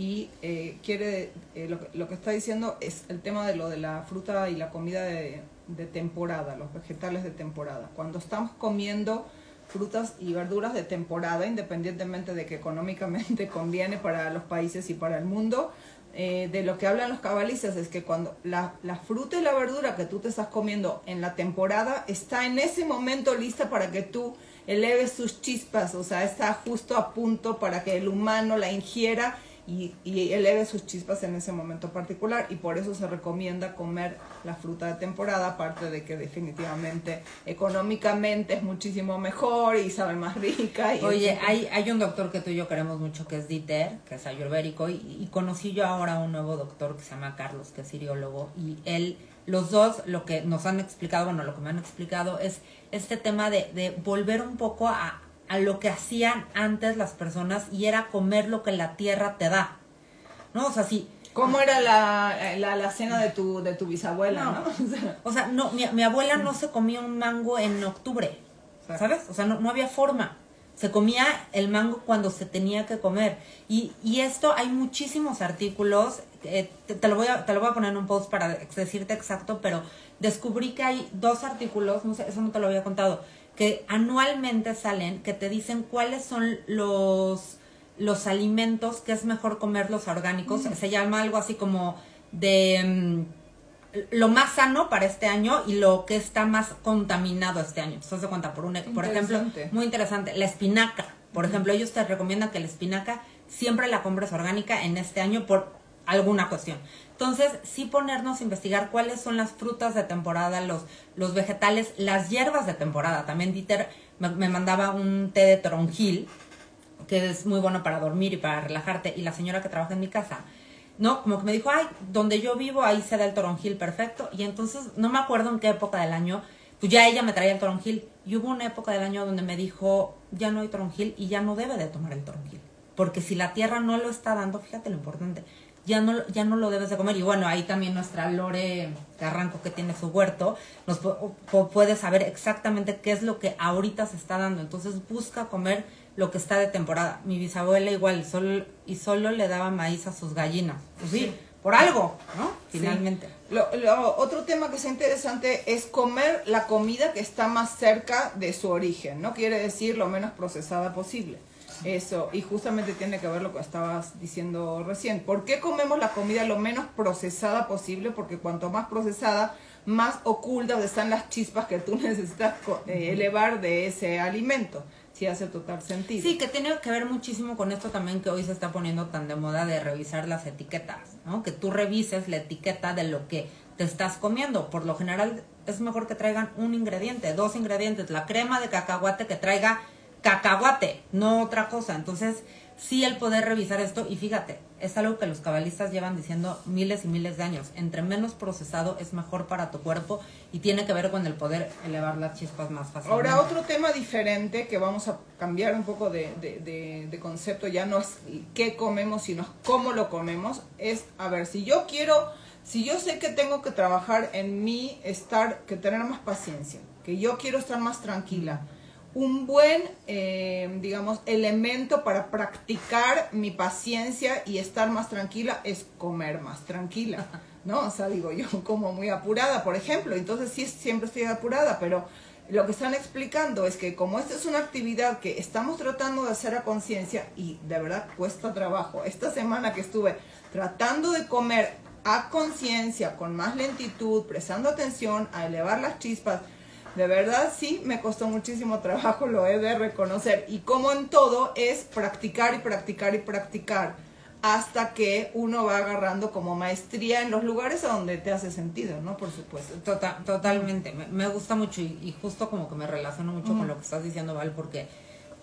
Speaker 3: y eh, quiere, eh, lo, que está diciendo es el tema de lo de la fruta y la comida de, de temporada, los vegetales de temporada. Cuando estamos comiendo frutas y verduras de temporada, independientemente de que económicamente conviene para los países y para el mundo, eh, de lo que hablan los cabalistas es que cuando la, la, fruta y la verdura que tú te estás comiendo en la temporada está en ese momento lista para que tú eleves sus chispas, o sea, está justo a punto para que el humano la ingiera y, y, eleve sus chispas en ese momento particular y por eso se recomienda comer la fruta de temporada, aparte de que definitivamente económicamente es muchísimo mejor y sabe más rica. Y
Speaker 2: Oye, hay, hay un doctor que tú y yo queremos mucho que es Dieter, que es ayurvédico, y, y conocí yo ahora un nuevo doctor que se llama Carlos, que es siriólogo, y él, los dos, lo que nos han explicado, bueno, lo que me han explicado es este tema de, de volver un poco a a lo que hacían antes las personas y era comer lo que la tierra te da. ¿No? O sea, sí.
Speaker 3: ¿Cómo era la, la, la cena de tu, de tu bisabuela, no? ¿no?
Speaker 2: O sea, no, mi, mi, abuela no se comía un mango en octubre, ¿sabes? O sea, no, no había forma. Se comía el mango cuando se tenía que comer. Y, y esto hay muchísimos artículos, eh, te, te, lo voy a, te lo voy a poner en un post para decirte exacto, pero descubrí que hay dos artículos, no sé, eso no te lo había contado, que anualmente salen que te dicen cuáles son los los alimentos que es mejor comerlos orgánicos. Mm. Se llama algo así como de um, lo más sano para este año y lo que está más contaminado este año. Se cuenta, por, un, por ejemplo, muy interesante, la espinaca. Por mm. ejemplo, ellos te recomiendan que la espinaca siempre la compres orgánica en este año por alguna cuestión. Entonces, sí ponernos a investigar cuáles son las frutas de temporada, los, los vegetales, las hierbas de temporada. También Dieter me, me, mandaba un té de toronjil, que es muy bueno para dormir y para relajarte. Y la señora que trabaja en mi casa, ¿no? Como que me dijo, ay, donde yo vivo, ahí se da el toronjil perfecto. Y entonces, no me acuerdo en qué época del año, pues ya ella me traía el toronjil. Y hubo una época del año donde me dijo, ya no hay toronjil y ya no debe de tomar el toronjil. Porque si la tierra no lo está dando, fíjate lo importante, ya no, ya no lo debes de comer. Y bueno, ahí también nuestra Lore Carranco que tiene su huerto, nos puede saber exactamente qué es lo que ahorita se está dando. Entonces busca comer lo que está de temporada. Mi bisabuela igual, solo, y solo le daba maíz a sus gallinas. Pues sí, por algo, ¿no? Finalmente.
Speaker 3: Lo, otro tema que es interesante es comer la comida que está más cerca de su origen, ¿no? Quiere decir lo menos procesada posible. Eso, y justamente tiene que ver lo que estabas diciendo recién. ¿Por qué comemos la comida lo menos procesada posible? Porque cuanto más procesada, más ocultas están las chispas que tú necesitas eh, elevar de ese alimento sí hace total sentido.
Speaker 2: Sí, que tiene que ver muchísimo con esto también que hoy se está poniendo tan de moda de revisar las etiquetas, ¿no? Que tú revises la etiqueta de lo que te estás comiendo. Por lo general es mejor que traigan un ingrediente, dos ingredientes, la crema de cacahuate que traiga cacahuate, no otra cosa. Entonces, sí el poder revisar esto y fíjate, es algo que los cabalistas llevan diciendo miles y miles de años. Entre menos procesado es mejor para tu cuerpo y tiene que ver con el poder elevar las chispas más fácilmente.
Speaker 3: Ahora, otro tema diferente que vamos a cambiar un poco de, de, de, concepto, ya no es qué comemos, sino cómo lo comemos, es, a ver, si yo quiero, si yo sé que tengo que trabajar en mí, estar, que tener más paciencia, que yo quiero estar más tranquila un buen, eh, digamos, elemento para practicar mi paciencia y estar más tranquila es comer más tranquila, ¿no? O sea, digo, yo como muy apurada, por ejemplo, entonces sí siempre estoy apurada, pero lo que están explicando es que como esta es una actividad que estamos tratando de hacer a conciencia y de verdad cuesta trabajo, esta semana que estuve tratando de comer a conciencia, con más lentitud, prestando atención a elevar las chispas, de verdad sí, me costó muchísimo trabajo, lo he de reconocer. Y como en todo es practicar y practicar y practicar hasta que uno va agarrando como maestría en los lugares a donde te hace sentido, ¿no? Por supuesto.
Speaker 2: Tota, totalmente, me, gusta mucho y, justo como que me relaciono mucho con lo que estás diciendo, Val, porque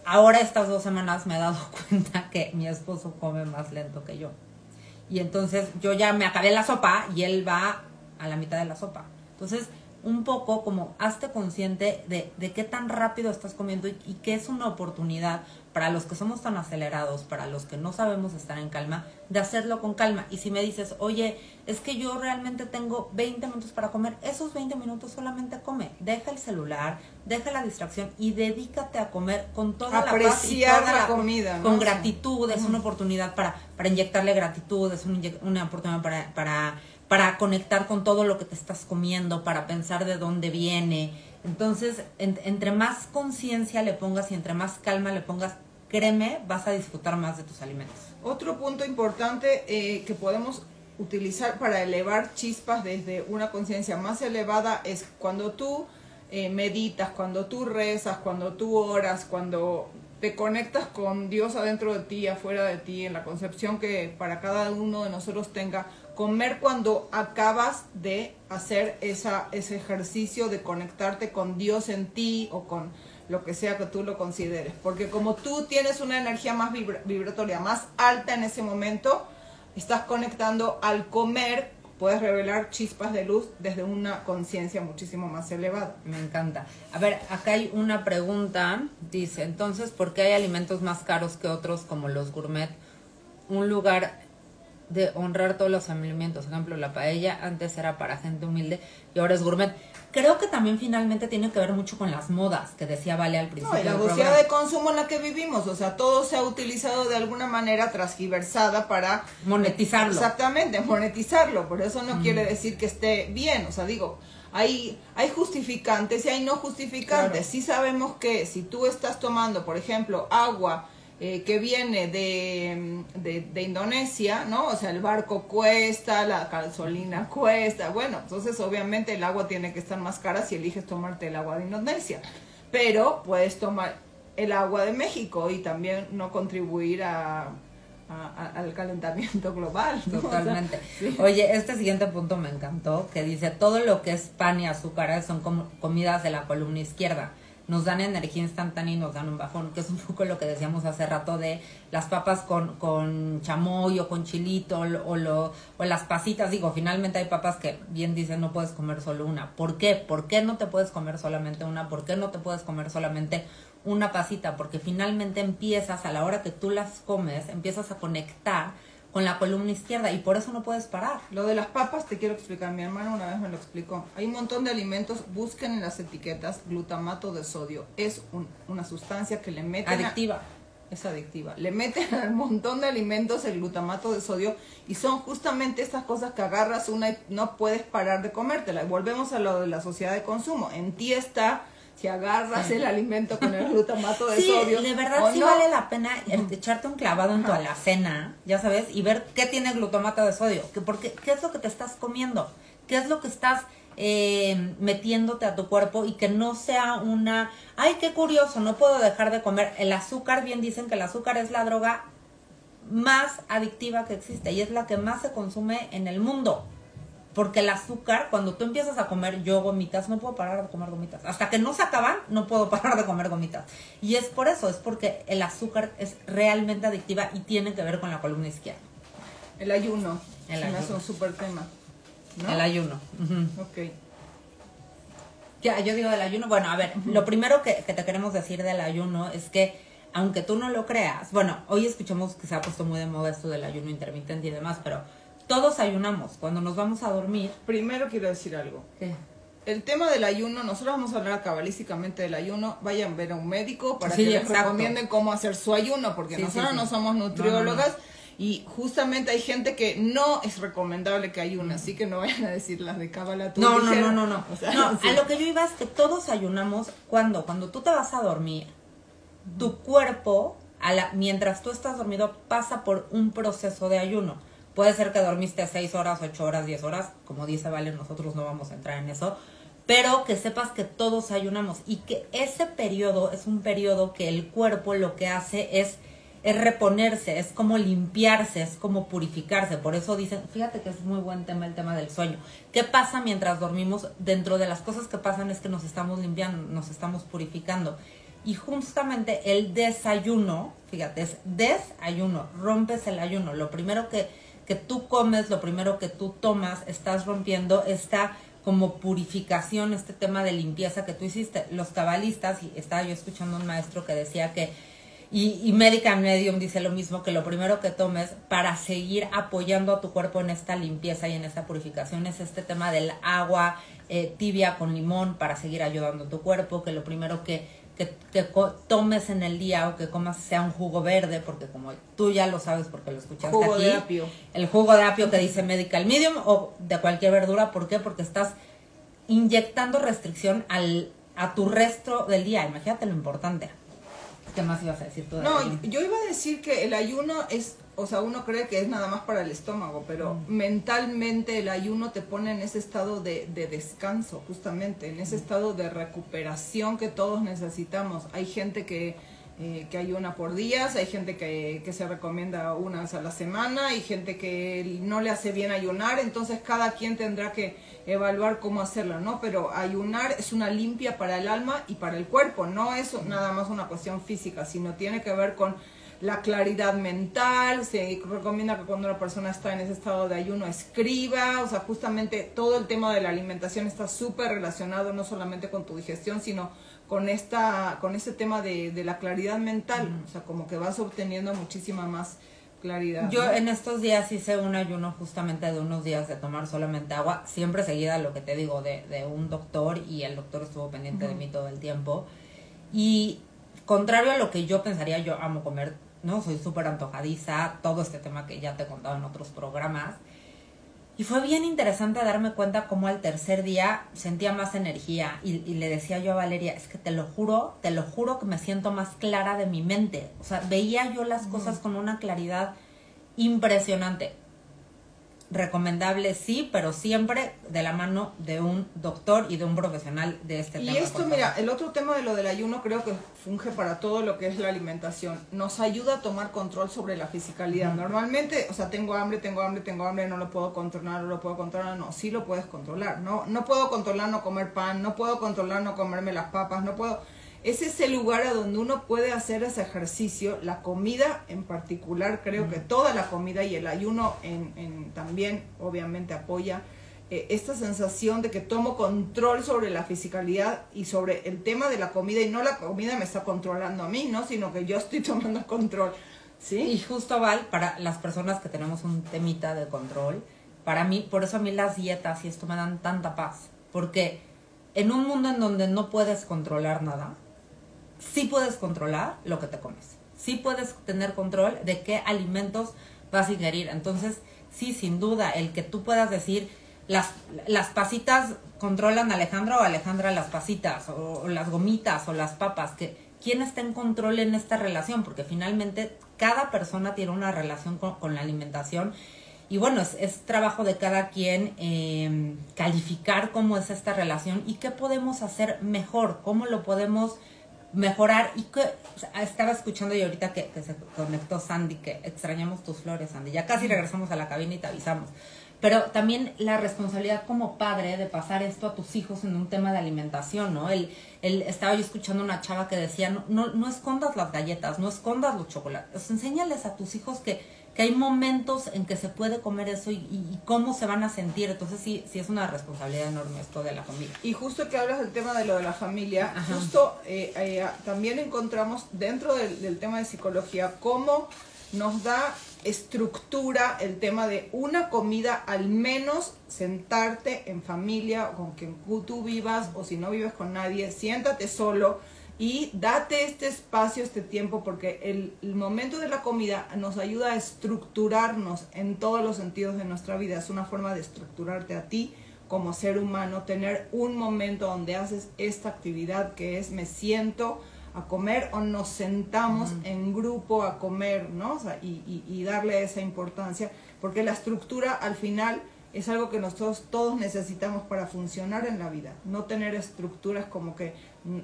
Speaker 2: ahora estas dos semanas me he dado cuenta que mi esposo come más lento que yo. Y entonces yo ya me acabé la sopa y él va a la mitad de la sopa. Entonces un poco como hazte consciente de, de qué tan rápido estás comiendo y, qué es una oportunidad para los que somos tan acelerados, para los que no sabemos estar en calma, de hacerlo con calma. Y si me dices, oye, es que yo realmente tengo 20 minutos para comer, esos 20 minutos solamente come. Deja el celular, deja la distracción y dedícate a comer con toda la paz y toda la, comida. Con gratitud, es una oportunidad para, para inyectarle gratitud, es una oportunidad para, para para conectar con todo lo que te estás comiendo, para pensar de dónde viene. Entonces, entre más conciencia le pongas y entre más calma le pongas, créeme, vas a disfrutar más de tus alimentos.
Speaker 3: Otro punto importante eh, que podemos utilizar para elevar chispas desde una conciencia más elevada es cuando tú eh, meditas, cuando tú rezas, cuando tú oras, cuando te conectas con Dios adentro de ti, afuera de ti, en la concepción que para cada uno de nosotros tenga, comer cuando acabas de hacer esa, ese ejercicio de conectarte con Dios en ti o con lo que sea que tú lo consideres. Porque como tú tienes una energía más vibratoria, más alta en ese momento, estás conectando al comer, puedes revelar chispas de luz desde una conciencia muchísimo más elevada.
Speaker 2: Me encanta. A ver, acá hay una pregunta, dice, entonces, ¿por qué hay alimentos más caros que otros como los gourmet? Un lugar de honrar todos los alimentos. Por ejemplo, la paella antes era para gente humilde y ahora es gourmet. Creo que también finalmente tiene que ver mucho con las modas que decía Vale al principio.
Speaker 3: No, y la velocidad de consumo en la que vivimos, o sea, todo se ha utilizado de alguna manera transgiversada para
Speaker 2: monetizarlo.
Speaker 3: Exactamente, monetizarlo. Por eso no mm. quiere decir que esté bien, o sea, digo, hay, hay justificantes y hay no justificantes. Sí sabemos que si tú estás tomando, por ejemplo, agua eh, que viene de, de, Indonesia, ¿no? O sea, el barco cuesta, la gasolina cuesta, bueno, entonces obviamente el agua tiene que estar más cara si eliges tomarte el agua de Indonesia, pero puedes tomar el agua de México y también no contribuir a, al calentamiento global.
Speaker 2: Totalmente. Oye, este siguiente punto me encantó, que dice, todo lo que es pan y azúcar son comidas de la columna izquierda nos dan energía instantánea y nos dan un bajón, que es un poco lo que decíamos hace rato de las papas con, con chamoy o con chilito o, lo, o las pasitas. Digo, finalmente hay papas que bien dicen no puedes comer solo una. ¿Por qué? ¿Por qué no te puedes comer solamente una? ¿Por qué no te puedes comer solamente una pasita? Porque finalmente empiezas, a la hora que tú las comes, empiezas a conectar con la columna izquierda y por eso no puedes parar.
Speaker 3: Lo de las papas te quiero explicar, mi hermano una vez me lo explicó. Hay un montón de alimentos, busquen en las etiquetas glutamato de sodio. Es una sustancia que le meten...
Speaker 2: Adictiva.
Speaker 3: es adictiva. Le meten al montón de alimentos el glutamato de sodio y son justamente estas cosas que agarras una y no puedes parar de comértela. Y volvemos a lo de la sociedad de consumo. En ti está si agarras el alimento con el glutamato de
Speaker 2: sí,
Speaker 3: sodio.
Speaker 2: de verdad sí vale la pena echarte un clavado en tu alacena, ya sabes, y ver qué tiene glutamato de sodio. Que porque, ¿Qué es lo que te estás comiendo? ¿Qué es lo que estás eh, metiéndote a tu cuerpo y que no sea una, ay, qué curioso, no puedo dejar de comer. El azúcar, bien dicen que el azúcar es la droga más adictiva que existe y es la que más se consume en el mundo. Porque el azúcar, cuando tú empiezas a comer yo gomitas, no puedo parar de comer gomitas. Hasta que no se acaban, no puedo parar de comer gomitas. Y es por eso, es porque el azúcar es realmente adictiva y tiene que ver con la columna izquierda.
Speaker 3: El ayuno. El ayuno. es un súper tema.
Speaker 2: El ayuno.
Speaker 3: Ok.
Speaker 2: Ya, yo digo del ayuno. Bueno, a ver, lo primero que, que, te queremos decir del ayuno es que, aunque tú no lo creas, bueno, hoy escuchamos que se ha puesto muy de moda esto del ayuno intermitente y demás, pero todos ayunamos cuando nos vamos a dormir.
Speaker 3: Primero quiero decir algo. El tema del ayuno, nosotros vamos a hablar cabalísticamente del ayuno. Vayan a ver a un médico para que les recomienden cómo hacer su ayuno, porque nosotros no somos nutriólogas. y justamente hay gente que no es recomendable que ayune, así que no vayan a decir las de cábala.
Speaker 2: No, no, no, no, no. A lo que yo iba es que todos ayunamos cuando, cuando tú te vas a dormir, tu cuerpo, a la, mientras tú estás dormido, pasa por un proceso de ayuno Puede ser que dormiste 6 horas, 8 horas, 10 horas, como dice Vale, nosotros no vamos a entrar en eso, pero que sepas que todos ayunamos y que ese periodo es un periodo que el cuerpo lo que hace es, es reponerse, es como limpiarse, es como purificarse. Por eso dicen, fíjate que es muy buen tema el tema del sueño. ¿Qué pasa mientras dormimos? Dentro de las cosas que pasan es que nos estamos limpiando, nos estamos purificando. Y justamente el desayuno, fíjate, es desayuno, rompes el ayuno. Lo primero que que tú comes, lo primero que tú tomas, estás rompiendo esta como purificación, este tema de limpieza que tú hiciste. Los cabalistas, y estaba yo escuchando un maestro que decía que, y, y Medical Medium dice lo mismo, que lo primero que tomes para seguir apoyando a tu cuerpo en esta limpieza y en esta purificación es este tema del agua eh, tibia con limón para seguir ayudando a tu cuerpo, que lo primero que que, tomes en el día o que comas sea un jugo verde, porque como tú ya lo sabes porque lo escuchaste
Speaker 3: jugo de apio.
Speaker 2: el jugo de apio que dice medical medium o de cualquier verdura, ¿por qué? Porque estás inyectando restricción al, a tu resto del día, imagínate lo importante. ¿Qué más ibas a decir tú?
Speaker 3: no, yo iba a decir que el ayuno es o sea, uno cree que es nada más para el estómago, pero mm. mentalmente el ayuno te pone en ese estado de, descanso, justamente, en ese mm. estado de recuperación que todos necesitamos. Hay gente que, eh, que ayuna por días, hay gente que, que, se recomienda una vez a la semana, hay gente que no le hace bien ayunar, entonces cada quien tendrá que evaluar cómo hacerlo, ¿no? Pero ayunar es una limpia para el alma y para el cuerpo, no es nada más una cuestión física, sino tiene que ver con la claridad mental, se recomienda que cuando una persona está en ese estado de ayuno escriba, o sea, justamente todo el tema de la alimentación está súper relacionado no solamente con tu digestión, sino con esta con este tema de, de la claridad mental, o sea, como que vas obteniendo muchísima más claridad.
Speaker 2: Yo en estos días hice un ayuno justamente de unos días de tomar solamente agua, siempre seguida lo que te digo de, de un doctor y el doctor estuvo pendiente de mí todo el tiempo. Y contrario a lo que yo pensaría, yo amo comer ¿no? Soy súper antojadiza, todo este tema que ya te he contado en otros programas. Y fue bien interesante darme cuenta cómo al tercer día sentía más energía y, y, le decía yo a Valeria, es que te lo juro, te lo juro que me siento más clara de mi mente. O sea, veía yo las cosas con una claridad impresionante recomendable sí, pero siempre de la mano de un doctor y de un profesional de este tema.
Speaker 3: Y esto, mira, el otro tema de lo del ayuno creo que funge para todo lo que es la alimentación. Nos ayuda a tomar control sobre la fisicalidad. Normalmente, o sea, tengo hambre, tengo hambre, tengo hambre, no lo puedo controlar, no lo puedo controlar, no, sí lo puedes controlar. No, no puedo controlar no comer pan, no puedo controlar no comerme las papas, no puedo es ese lugar a donde uno puede hacer ese ejercicio. La comida en particular, creo que toda la comida y el ayuno en, también obviamente apoya eh, esta sensación de que tomo control sobre la fisicalidad y sobre el tema de la comida y no la comida me está controlando a mí, ¿no? Sino que yo estoy tomando control. ¿Sí?
Speaker 2: Y justo Val, para las personas que tenemos un temita de control, para mí, por eso a mí las dietas y esto me dan tanta paz, porque en un mundo en donde no puedes controlar nada, sí puedes controlar lo que te comes. sí puedes tener control de qué alimentos vas a ingerir. Entonces, sí, sin duda, el que tú puedas decir, las, las pasitas controlan a Alejandra o Alejandra las pasitas, o, las gomitas o las papas, que quién está en control en esta relación, porque finalmente cada persona tiene una relación con, la alimentación. Y bueno, es, es, trabajo de cada quien eh, calificar cómo es esta relación y qué podemos hacer mejor, cómo lo podemos mejorar. Y que, estaba escuchando y ahorita que, que, se conectó Sandy, que extrañamos tus flores, Sandy. Ya casi regresamos a la cabina y te avisamos. Pero también la responsabilidad como padre de pasar esto a tus hijos en un tema de alimentación, ¿no? El, el, estaba yo escuchando una chava que decía, no, no, no escondas las galletas, no escondas los chocolates, enséñales a tus hijos que, que hay momentos en que se puede comer eso y, cómo se van a sentir. Entonces sí, sí es una responsabilidad enorme esto de la familia.
Speaker 3: Y justo que hablas del tema de lo de la familia, justo eh, eh, también encontramos dentro del, del tema de psicología cómo nos da estructura el tema de una comida, al menos sentarte en familia con quien tú vivas o si no vives con nadie, siéntate solo y date este espacio, este tiempo, porque el, momento de la comida nos ayuda a estructurarnos en todos los sentidos de nuestra vida. Es una forma de estructurarte a ti como ser humano, tener un momento donde haces esta actividad que es me siento a comer o nos sentamos en grupo a comer, ¿no? O sea, y, y, darle esa importancia, porque la estructura al final es algo que nosotros todos necesitamos para funcionar en la vida. No tener estructuras como que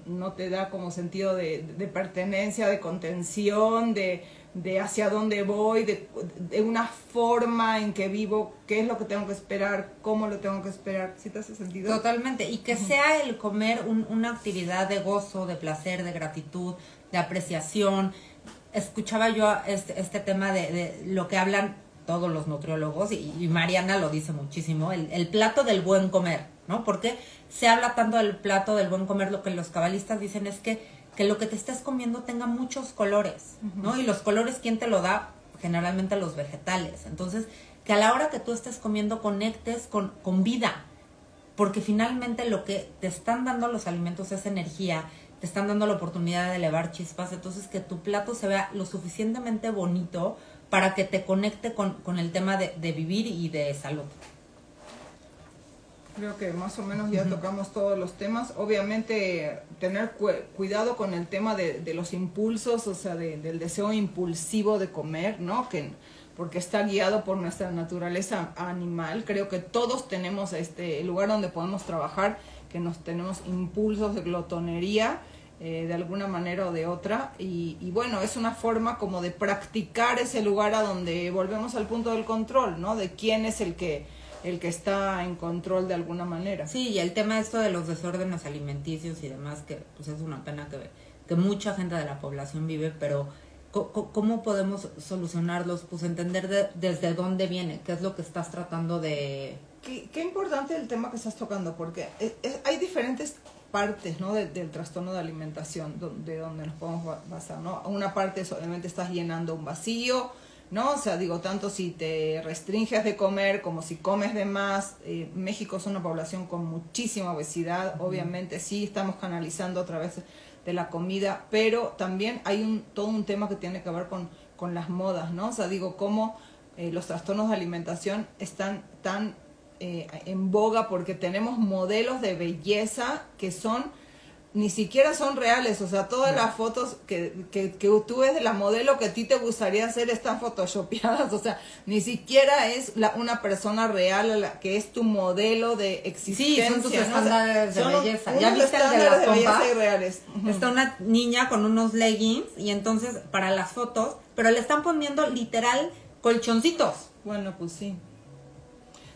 Speaker 3: no te da como sentido de, de pertenencia, de contención, de de hacia dónde voy, de, una forma en que vivo, qué es lo que tengo que esperar, cómo lo tengo que esperar. ¿Sí te hace sentido?
Speaker 2: Totalmente. Y que sea el comer una actividad de gozo, de placer, de gratitud, de apreciación. Escuchaba yo este, este tema de, lo que hablan todos los nutriólogos y, Mariana lo dice muchísimo, el, el, plato del buen comer, ¿no? Porque se habla tanto del plato del buen comer, lo que los cabalistas dicen es que que lo que te estés comiendo tenga muchos colores, ¿no? Y los colores, ¿quién te lo da? Generalmente los vegetales. Entonces, que a la hora que tú estés comiendo conectes con, con vida, porque finalmente lo que te están dando los alimentos es energía, te están dando la oportunidad de elevar chispas, entonces que tu plato se vea lo suficientemente bonito para que te conecte con, con el tema de, de vivir y de salud.
Speaker 3: Creo que más o menos ya tocamos todos los temas. Obviamente tener cuidado con el tema de, los impulsos, o sea, del deseo impulsivo de comer, ¿no? Que, porque está guiado por nuestra naturaleza animal. Creo que todos tenemos este lugar donde podemos trabajar, que nos tenemos impulsos de glotonería. Eh, de alguna manera o de otra y, y, bueno es una forma como de practicar ese lugar a donde volvemos al punto del control no de quién es el que el que está en control de alguna manera.
Speaker 2: Sí, y el tema esto de los desórdenes alimenticios y demás, que pues es una pena que, que mucha gente de la población vive, pero ¿cómo podemos solucionarlos? Pues entender desde dónde viene, qué es lo que estás tratando de...
Speaker 3: Qué, qué importante el tema que estás tocando, porque hay diferentes partes ¿no? del trastorno de alimentación de donde nos podemos basar. ¿no? Una parte es obviamente estás llenando un vacío, ¿no? O sea, digo, tanto si te restringes de comer como si comes de más. Eh, México es una población con muchísima obesidad, obviamente sí estamos canalizando a través de la comida, pero también hay un, todo un tema que tiene que ver con, con las modas, ¿no? O sea, digo, cómo eh, los trastornos de alimentación están tan eh, en boga porque tenemos modelos de belleza que son ni siquiera son reales, o sea, todas las fotos que, que, que, tú ves de la modelo que a ti te gustaría hacer están photoshopeadas, o sea, ni siquiera es la, una persona real la que es tu modelo de existencia.
Speaker 2: Sí, son tus estándares de belleza. Ya viste el de las de reales. Está una niña con unos leggings y entonces para las fotos, pero le están poniendo literal colchoncitos.
Speaker 3: Bueno, pues sí.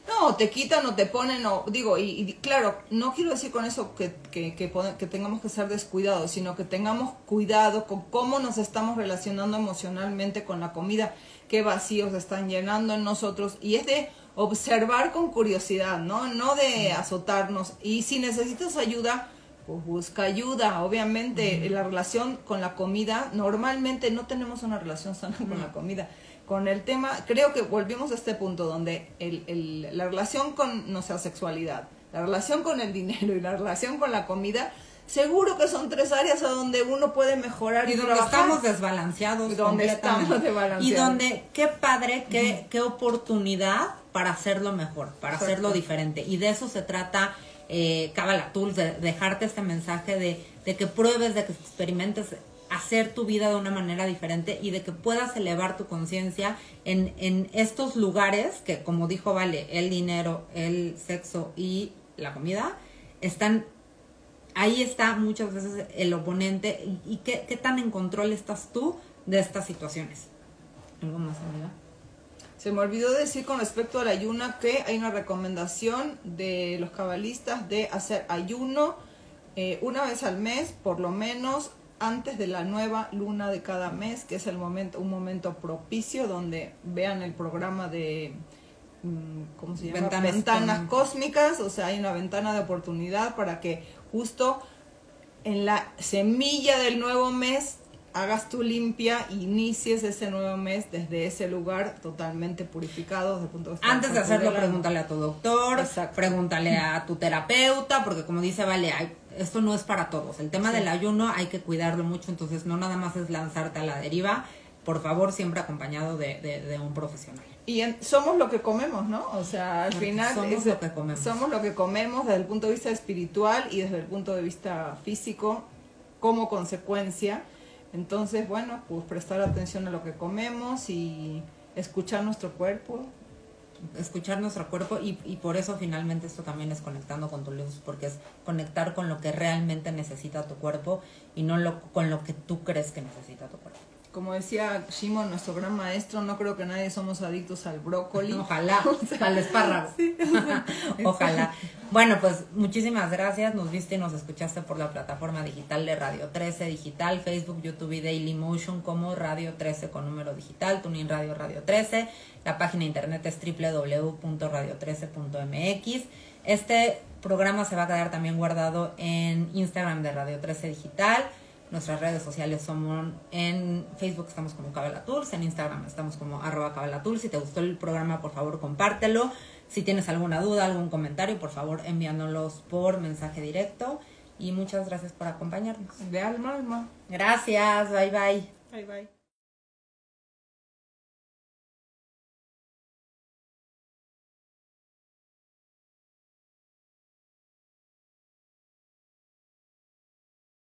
Speaker 3: No, te quitan o te ponen, o digo, y, claro, no quiero decir con eso que, que, que, que, tengamos que ser descuidados, sino que tengamos cuidado con cómo nos estamos relacionando emocionalmente con la comida, qué vacíos están llenando en nosotros, y es de observar con curiosidad, ¿no? No de azotarnos. Y si necesitas ayuda, pues busca ayuda. Obviamente, la relación con la comida, normalmente no tenemos una relación sana con la comida con el tema, creo que volvimos a este punto donde el, el, la relación con nuestra sexualidad, la relación con el dinero y la relación con la comida seguro que son tres áreas a donde uno puede mejorar
Speaker 2: y,
Speaker 3: y,
Speaker 2: donde
Speaker 3: trabajar.
Speaker 2: estamos desbalanceados
Speaker 3: Y donde estamos desbalanceados.
Speaker 2: y donde qué padre qué, qué oportunidad para hacerlo mejor para
Speaker 3: Exacto.
Speaker 2: hacerlo diferente y de eso se trata eh, Kabbalah Tools de dejarte este mensaje de, de que pruebes de que experimentes hacer tu vida de una manera diferente y de que puedas elevar tu conciencia en, en estos lugares que como dijo Vale el dinero el sexo y la comida están ahí está muchas veces el oponente y, qué, qué tan en control estás tú de estas situaciones. ¿Algo más, amiga?
Speaker 3: Se me olvidó decir con respecto al ayuno que hay una recomendación de los cabalistas de hacer ayuno eh, una vez al mes, por lo menos antes de la nueva luna de cada mes, que es el momento, un momento propicio donde vean el programa de mm, ¿cómo se llama?
Speaker 2: Ventanas
Speaker 3: Ventanas,
Speaker 2: con-
Speaker 3: cósmicas, o sea, hay una ventana de oportunidad para que justo en la semilla del nuevo mes hagas tu limpia inicies ese nuevo mes desde ese lugar totalmente purificado desde el punto de vista
Speaker 2: Antes de hacerlo, pregúntale a tu doctor,
Speaker 3: Exacto.
Speaker 2: pregúntale a tu terapeuta, porque como dice Vale, hay- esto no es para todos. El tema
Speaker 3: Sí.
Speaker 2: del ayuno hay que cuidarlo mucho, entonces no nada más es lanzarte a la deriva, por favor, siempre acompañado de, de- de un profesional.
Speaker 3: Y en- somos lo que comemos, ¿no? O sea, al
Speaker 2: Porque
Speaker 3: final
Speaker 2: somos
Speaker 3: es-
Speaker 2: lo que comemos.
Speaker 3: somos lo que comemos desde el punto de vista espiritual y desde el punto de vista físico como consecuencia. Entonces, bueno, pues prestar atención a lo que comemos y escuchar nuestro cuerpo.
Speaker 2: escuchar nuestro cuerpo y, por eso finalmente esto también es conectando con tu luz, porque es conectar con lo que realmente necesita tu cuerpo y no lo, con lo que tú crees que necesita tu cuerpo.
Speaker 3: Como decía Shimon, nuestro gran maestro, no creo que nadie somos adictos al brócoli.
Speaker 2: Ojalá,
Speaker 3: O sea,
Speaker 2: al espárrago. Ojalá. Bueno, pues muchísimas gracias. Nos viste y nos escuchaste por la plataforma digital de Radio 13 Digital, Facebook, YouTube y Daily Motion como Radio 13 con número digital, Tuning Radio Radio 13. La página de internet es www.radio13.mx. Este programa se va a quedar también guardado en Instagram de Radio 13 Digital. Nuestras redes sociales somos en Facebook estamos como Cabela Tools, en Instagram estamos como arroba Cabela Tools. Si te gustó el programa, por favor, compártelo. Si tienes alguna duda, algún comentario, por favor, enviándolos por mensaje directo. Y muchas gracias por acompañarnos.
Speaker 3: De alma alma.
Speaker 2: Gracias, bye bye.
Speaker 3: Bye bye.